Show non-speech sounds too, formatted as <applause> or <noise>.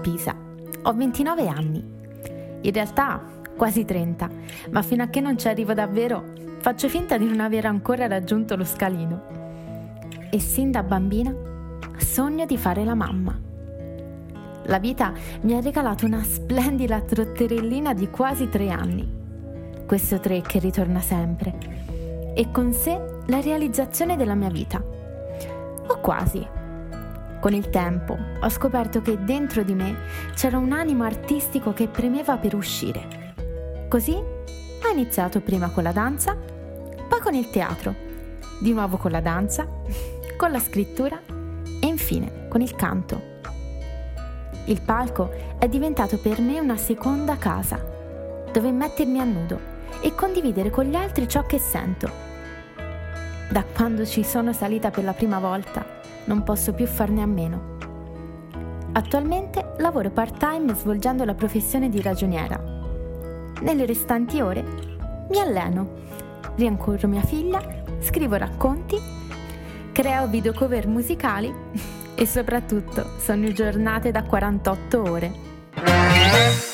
Pisa. Ho 29 anni. In realtà quasi 30, ma fino a che non ci arrivo davvero faccio finta di non aver ancora raggiunto lo scalino. E sin da bambina sogno di fare la mamma. La vita mi ha regalato una splendida trotterellina di quasi tre anni. Questo tre che ritorna sempre. E con sé la realizzazione della mia vita. O quasi. Con il tempo ho scoperto che dentro di me c'era un animo artistico che premeva per uscire. Così ho iniziato prima con la danza, poi con il teatro, di nuovo con la danza, <laughs> con la scrittura e infine con il canto. Il palco è diventato per me una seconda casa, dove mettermi a nudo e condividere con gli altri ciò che sento. Da quando ci sono salita per la prima volta, non posso più farne a meno. Attualmente lavoro part-time svolgendo la professione di ragioniera. Nelle restanti ore mi alleno, riancorro mia figlia, scrivo racconti, creo videocover musicali <laughs> e soprattutto sono giornate da 48 ore.